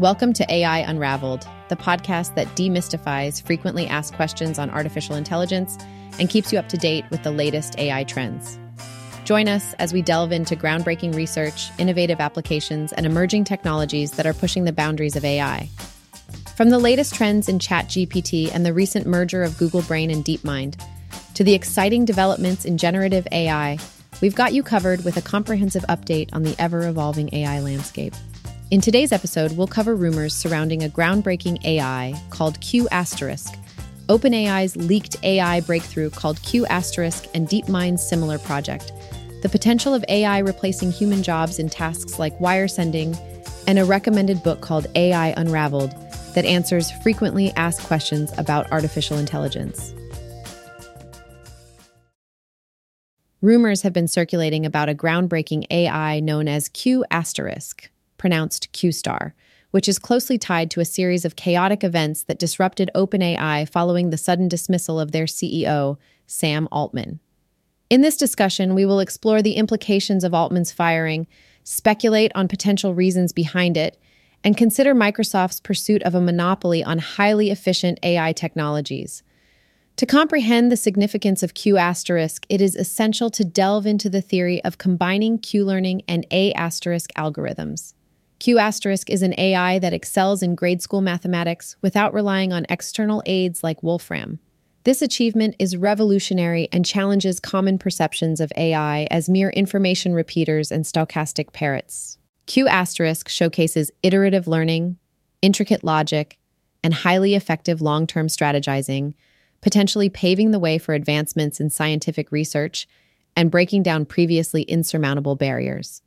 Welcome to AI Unraveled, the podcast that demystifies frequently asked questions on artificial intelligence and keeps you up to date with the latest AI trends. Join us as we delve into groundbreaking research, innovative applications, and emerging technologies that are pushing the boundaries of AI. From the latest trends in ChatGPT and the recent merger of Google Brain and DeepMind, to the exciting developments in generative AI, we've got you covered with a comprehensive update on the ever evolving AI landscape. In today's episode, we'll cover rumors surrounding a groundbreaking AI called Q Asterisk, OpenAI's leaked AI breakthrough called Q Asterisk, and DeepMind's similar project, the potential of AI replacing human jobs in tasks like wire sending, and a recommended book called AI Unraveled that answers frequently asked questions about artificial intelligence. Rumors have been circulating about a groundbreaking AI known as Q Asterisk pronounced QStar, which is closely tied to a series of chaotic events that disrupted OpenAI following the sudden dismissal of their CEO, Sam Altman. In this discussion, we will explore the implications of Altman's firing, speculate on potential reasons behind it, and consider Microsoft's pursuit of a monopoly on highly efficient AI technologies. To comprehend the significance of Q asterisk, it is essential to delve into the theory of combining Q learning and A asterisk algorithms. Q asterisk is an AI that excels in grade school mathematics without relying on external aids like Wolfram. This achievement is revolutionary and challenges common perceptions of AI as mere information repeaters and stochastic parrots. Q asterisk showcases iterative learning, intricate logic, and highly effective long term strategizing, potentially paving the way for advancements in scientific research and breaking down previously insurmountable barriers.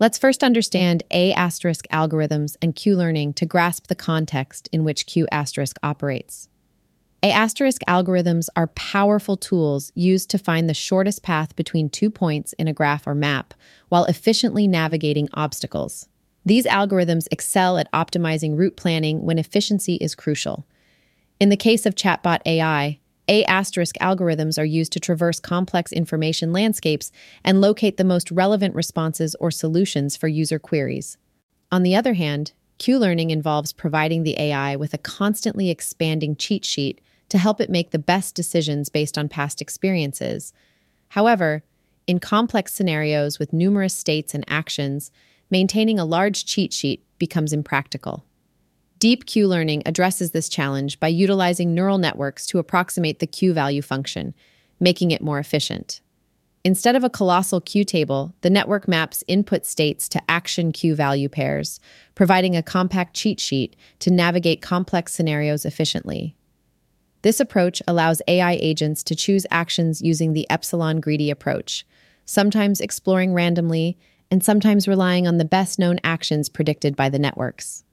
Let's first understand A asterisk algorithms and Q learning to grasp the context in which Q asterisk operates. A asterisk algorithms are powerful tools used to find the shortest path between two points in a graph or map while efficiently navigating obstacles. These algorithms excel at optimizing route planning when efficiency is crucial. In the case of chatbot AI, a asterisk algorithms are used to traverse complex information landscapes and locate the most relevant responses or solutions for user queries. On the other hand, Q learning involves providing the AI with a constantly expanding cheat sheet to help it make the best decisions based on past experiences. However, in complex scenarios with numerous states and actions, maintaining a large cheat sheet becomes impractical. Deep Q learning addresses this challenge by utilizing neural networks to approximate the Q value function, making it more efficient. Instead of a colossal Q table, the network maps input states to action Q value pairs, providing a compact cheat sheet to navigate complex scenarios efficiently. This approach allows AI agents to choose actions using the epsilon greedy approach, sometimes exploring randomly and sometimes relying on the best known actions predicted by the networks.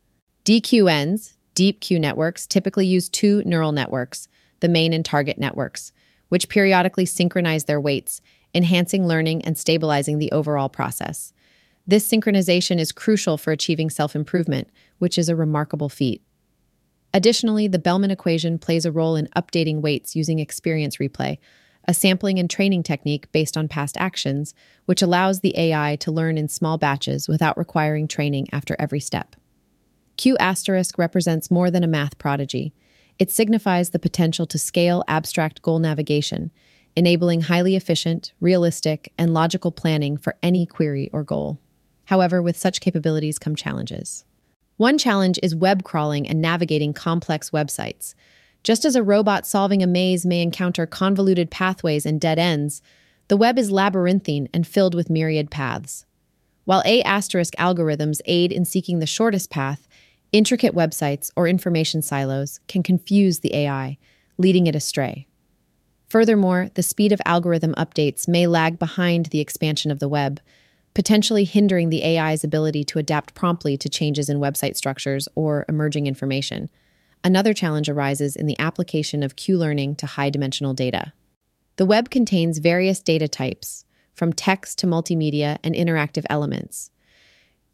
DQNs, deep Q networks, typically use two neural networks, the main and target networks, which periodically synchronize their weights, enhancing learning and stabilizing the overall process. This synchronization is crucial for achieving self improvement, which is a remarkable feat. Additionally, the Bellman equation plays a role in updating weights using experience replay, a sampling and training technique based on past actions, which allows the AI to learn in small batches without requiring training after every step. Q asterisk represents more than a math prodigy. It signifies the potential to scale abstract goal navigation, enabling highly efficient, realistic, and logical planning for any query or goal. However, with such capabilities come challenges. One challenge is web crawling and navigating complex websites. Just as a robot solving a maze may encounter convoluted pathways and dead ends, the web is labyrinthine and filled with myriad paths. While A asterisk algorithms aid in seeking the shortest path, Intricate websites or information silos can confuse the AI, leading it astray. Furthermore, the speed of algorithm updates may lag behind the expansion of the web, potentially hindering the AI's ability to adapt promptly to changes in website structures or emerging information. Another challenge arises in the application of Q learning to high dimensional data. The web contains various data types, from text to multimedia and interactive elements.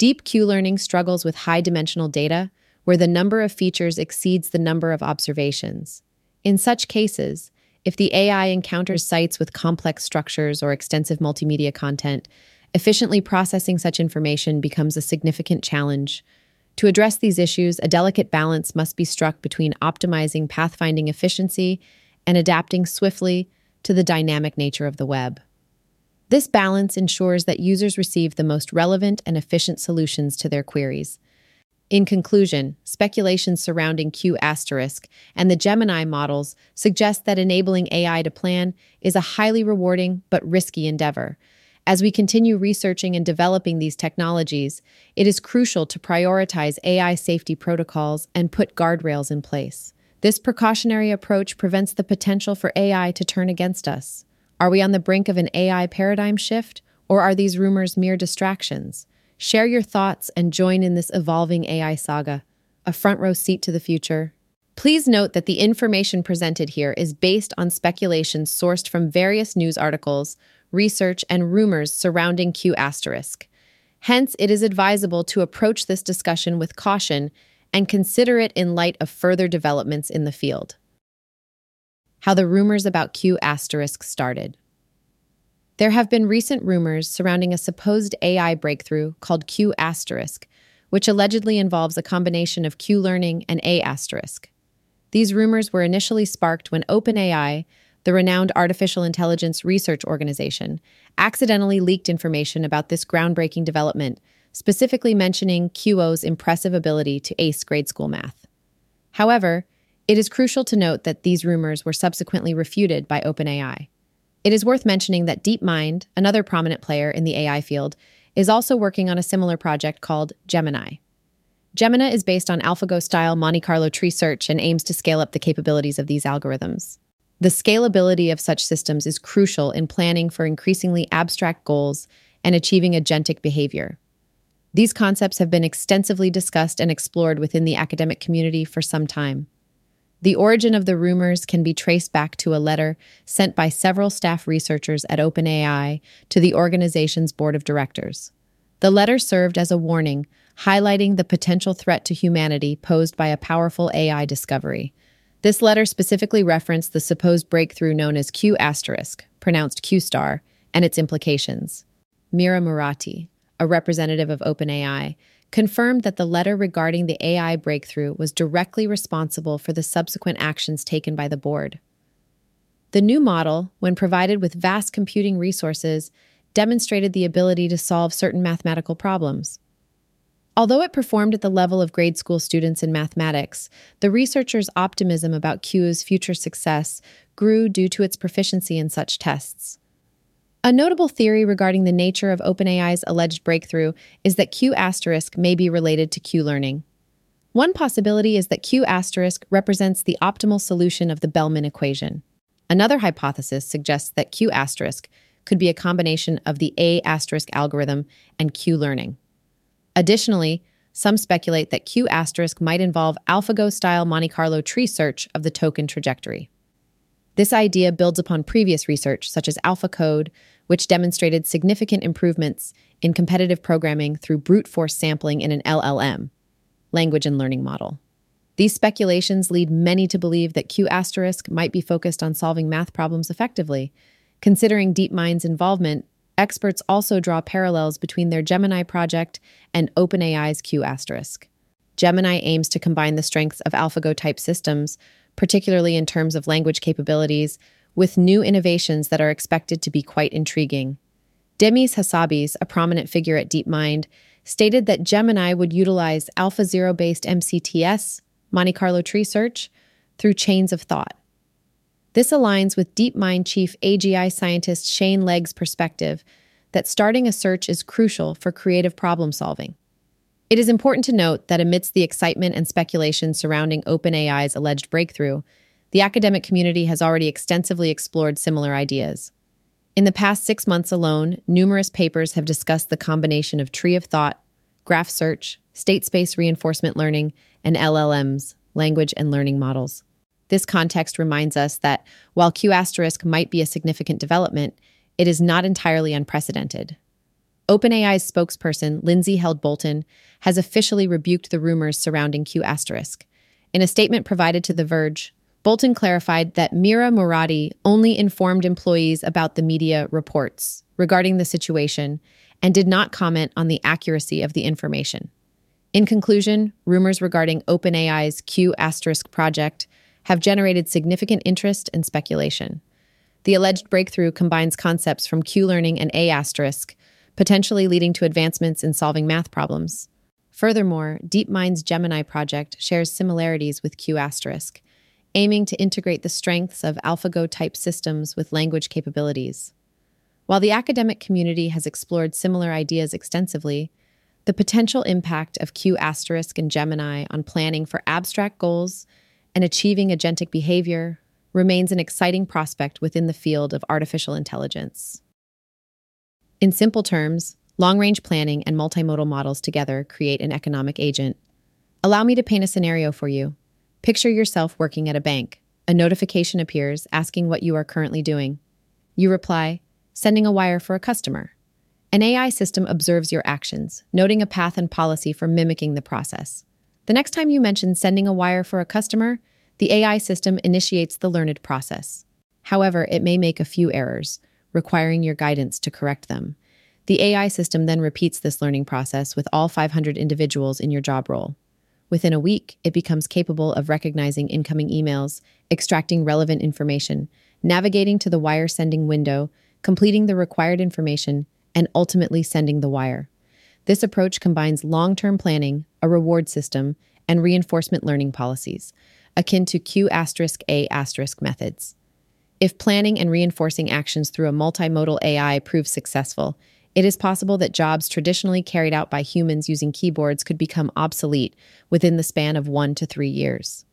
Deep Q learning struggles with high dimensional data, where the number of features exceeds the number of observations. In such cases, if the AI encounters sites with complex structures or extensive multimedia content, efficiently processing such information becomes a significant challenge. To address these issues, a delicate balance must be struck between optimizing pathfinding efficiency and adapting swiftly to the dynamic nature of the web. This balance ensures that users receive the most relevant and efficient solutions to their queries. In conclusion, speculations surrounding Q asterisk and the Gemini models suggest that enabling AI to plan is a highly rewarding but risky endeavor. As we continue researching and developing these technologies, it is crucial to prioritize AI safety protocols and put guardrails in place. This precautionary approach prevents the potential for AI to turn against us. Are we on the brink of an AI paradigm shift, or are these rumors mere distractions? Share your thoughts and join in this evolving AI saga, a front row seat to the future. Please note that the information presented here is based on speculation sourced from various news articles, research, and rumors surrounding Q asterisk. Hence, it is advisable to approach this discussion with caution and consider it in light of further developments in the field. How the rumors about Q asterisk started. There have been recent rumors surrounding a supposed AI breakthrough called Q asterisk, which allegedly involves a combination of Q learning and A asterisk. These rumors were initially sparked when OpenAI, the renowned artificial intelligence research organization, accidentally leaked information about this groundbreaking development, specifically mentioning QO's impressive ability to ace grade school math. However, it is crucial to note that these rumors were subsequently refuted by OpenAI. It is worth mentioning that DeepMind, another prominent player in the AI field, is also working on a similar project called Gemini. Gemini is based on AlphaGo style Monte Carlo tree search and aims to scale up the capabilities of these algorithms. The scalability of such systems is crucial in planning for increasingly abstract goals and achieving agentic behavior. These concepts have been extensively discussed and explored within the academic community for some time. The origin of the rumors can be traced back to a letter sent by several staff researchers at OpenAI to the organization's board of directors. The letter served as a warning, highlighting the potential threat to humanity posed by a powerful AI discovery. This letter specifically referenced the supposed breakthrough known as Q asterisk, pronounced Q star, and its implications. Mira Murati, a representative of OpenAI, confirmed that the letter regarding the AI breakthrough was directly responsible for the subsequent actions taken by the board. The new model, when provided with vast computing resources, demonstrated the ability to solve certain mathematical problems. Although it performed at the level of grade school students in mathematics, the researchers' optimism about Q's future success grew due to its proficiency in such tests. A notable theory regarding the nature of OpenAI's alleged breakthrough is that Q asterisk may be related to Q learning. One possibility is that Q asterisk represents the optimal solution of the Bellman equation. Another hypothesis suggests that Q asterisk could be a combination of the A asterisk algorithm and Q learning. Additionally, some speculate that Q asterisk might involve AlphaGo style Monte Carlo tree search of the token trajectory. This idea builds upon previous research, such as AlphaCode, which demonstrated significant improvements in competitive programming through brute force sampling in an LLM, language and learning model. These speculations lead many to believe that Q asterisk might be focused on solving math problems effectively. Considering DeepMind's involvement, experts also draw parallels between their Gemini project and OpenAI's Q asterisk. Gemini aims to combine the strengths of AlphaGo type systems particularly in terms of language capabilities, with new innovations that are expected to be quite intriguing. Demis Hassabis, a prominent figure at DeepMind, stated that Gemini would utilize AlphaZero based MCTS, Monte Carlo tree search, through chains of thought. This aligns with DeepMind chief AGI scientist Shane Legg's perspective that starting a search is crucial for creative problem solving. It is important to note that amidst the excitement and speculation surrounding OpenAI's alleged breakthrough, the academic community has already extensively explored similar ideas. In the past six months alone, numerous papers have discussed the combination of tree of thought, graph search, state space reinforcement learning, and LLMs, language and learning models. This context reminds us that while Q asterisk might be a significant development, it is not entirely unprecedented. OpenAI's spokesperson, Lindsey Held Bolton, has officially rebuked the rumors surrounding Q asterisk. In a statement provided to The Verge, Bolton clarified that Mira Murati only informed employees about the media reports regarding the situation and did not comment on the accuracy of the information. In conclusion, rumors regarding OpenAI's Q asterisk project have generated significant interest and speculation. The alleged breakthrough combines concepts from Q learning and A asterisk, potentially leading to advancements in solving math problems. Furthermore, DeepMind's Gemini project shares similarities with Q asterisk, aiming to integrate the strengths of AlphaGo type systems with language capabilities. While the academic community has explored similar ideas extensively, the potential impact of Q asterisk and Gemini on planning for abstract goals and achieving agentic behavior remains an exciting prospect within the field of artificial intelligence. In simple terms, long range planning and multimodal models together create an economic agent. Allow me to paint a scenario for you. Picture yourself working at a bank. A notification appears asking what you are currently doing. You reply, sending a wire for a customer. An AI system observes your actions, noting a path and policy for mimicking the process. The next time you mention sending a wire for a customer, the AI system initiates the learned process. However, it may make a few errors, requiring your guidance to correct them. The AI system then repeats this learning process with all 500 individuals in your job role. Within a week, it becomes capable of recognizing incoming emails, extracting relevant information, navigating to the wire sending window, completing the required information, and ultimately sending the wire. This approach combines long term planning, a reward system, and reinforcement learning policies, akin to Q A methods. If planning and reinforcing actions through a multimodal AI proves successful, it is possible that jobs traditionally carried out by humans using keyboards could become obsolete within the span of one to three years.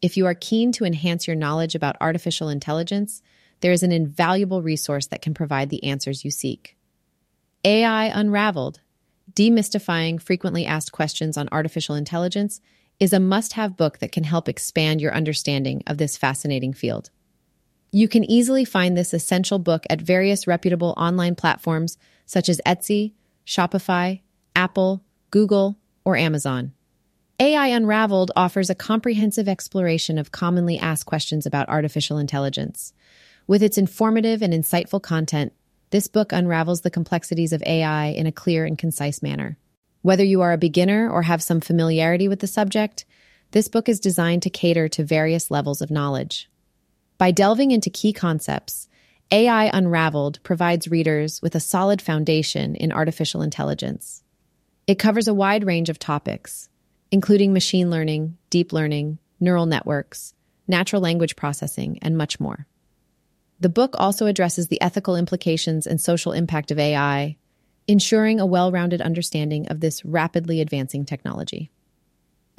If you are keen to enhance your knowledge about artificial intelligence, there is an invaluable resource that can provide the answers you seek. AI Unraveled Demystifying Frequently Asked Questions on Artificial Intelligence is a must have book that can help expand your understanding of this fascinating field. You can easily find this essential book at various reputable online platforms such as Etsy, Shopify, Apple, Google, or Amazon. AI Unraveled offers a comprehensive exploration of commonly asked questions about artificial intelligence. With its informative and insightful content, this book unravels the complexities of AI in a clear and concise manner. Whether you are a beginner or have some familiarity with the subject, this book is designed to cater to various levels of knowledge. By delving into key concepts, AI Unraveled provides readers with a solid foundation in artificial intelligence. It covers a wide range of topics, including machine learning, deep learning, neural networks, natural language processing, and much more. The book also addresses the ethical implications and social impact of AI, ensuring a well rounded understanding of this rapidly advancing technology.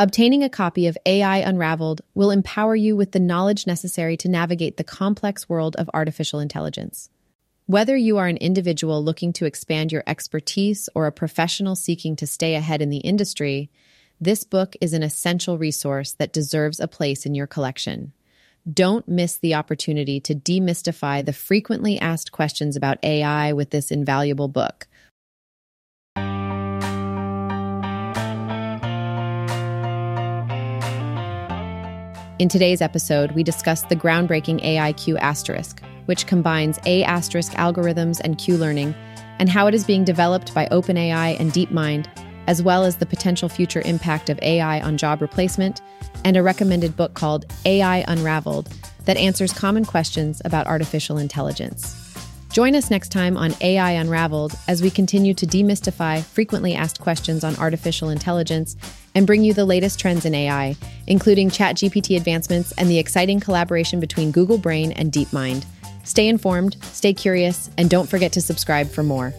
Obtaining a copy of AI Unraveled will empower you with the knowledge necessary to navigate the complex world of artificial intelligence. Whether you are an individual looking to expand your expertise or a professional seeking to stay ahead in the industry, this book is an essential resource that deserves a place in your collection. Don't miss the opportunity to demystify the frequently asked questions about AI with this invaluable book. In today's episode, we discuss the groundbreaking AIQ asterisk, which combines A asterisk algorithms and Q learning, and how it is being developed by OpenAI and DeepMind, as well as the potential future impact of AI on job replacement, and a recommended book called AI Unraveled that answers common questions about artificial intelligence. Join us next time on AI Unraveled as we continue to demystify frequently asked questions on artificial intelligence and bring you the latest trends in AI, including ChatGPT advancements and the exciting collaboration between Google Brain and DeepMind. Stay informed, stay curious, and don't forget to subscribe for more.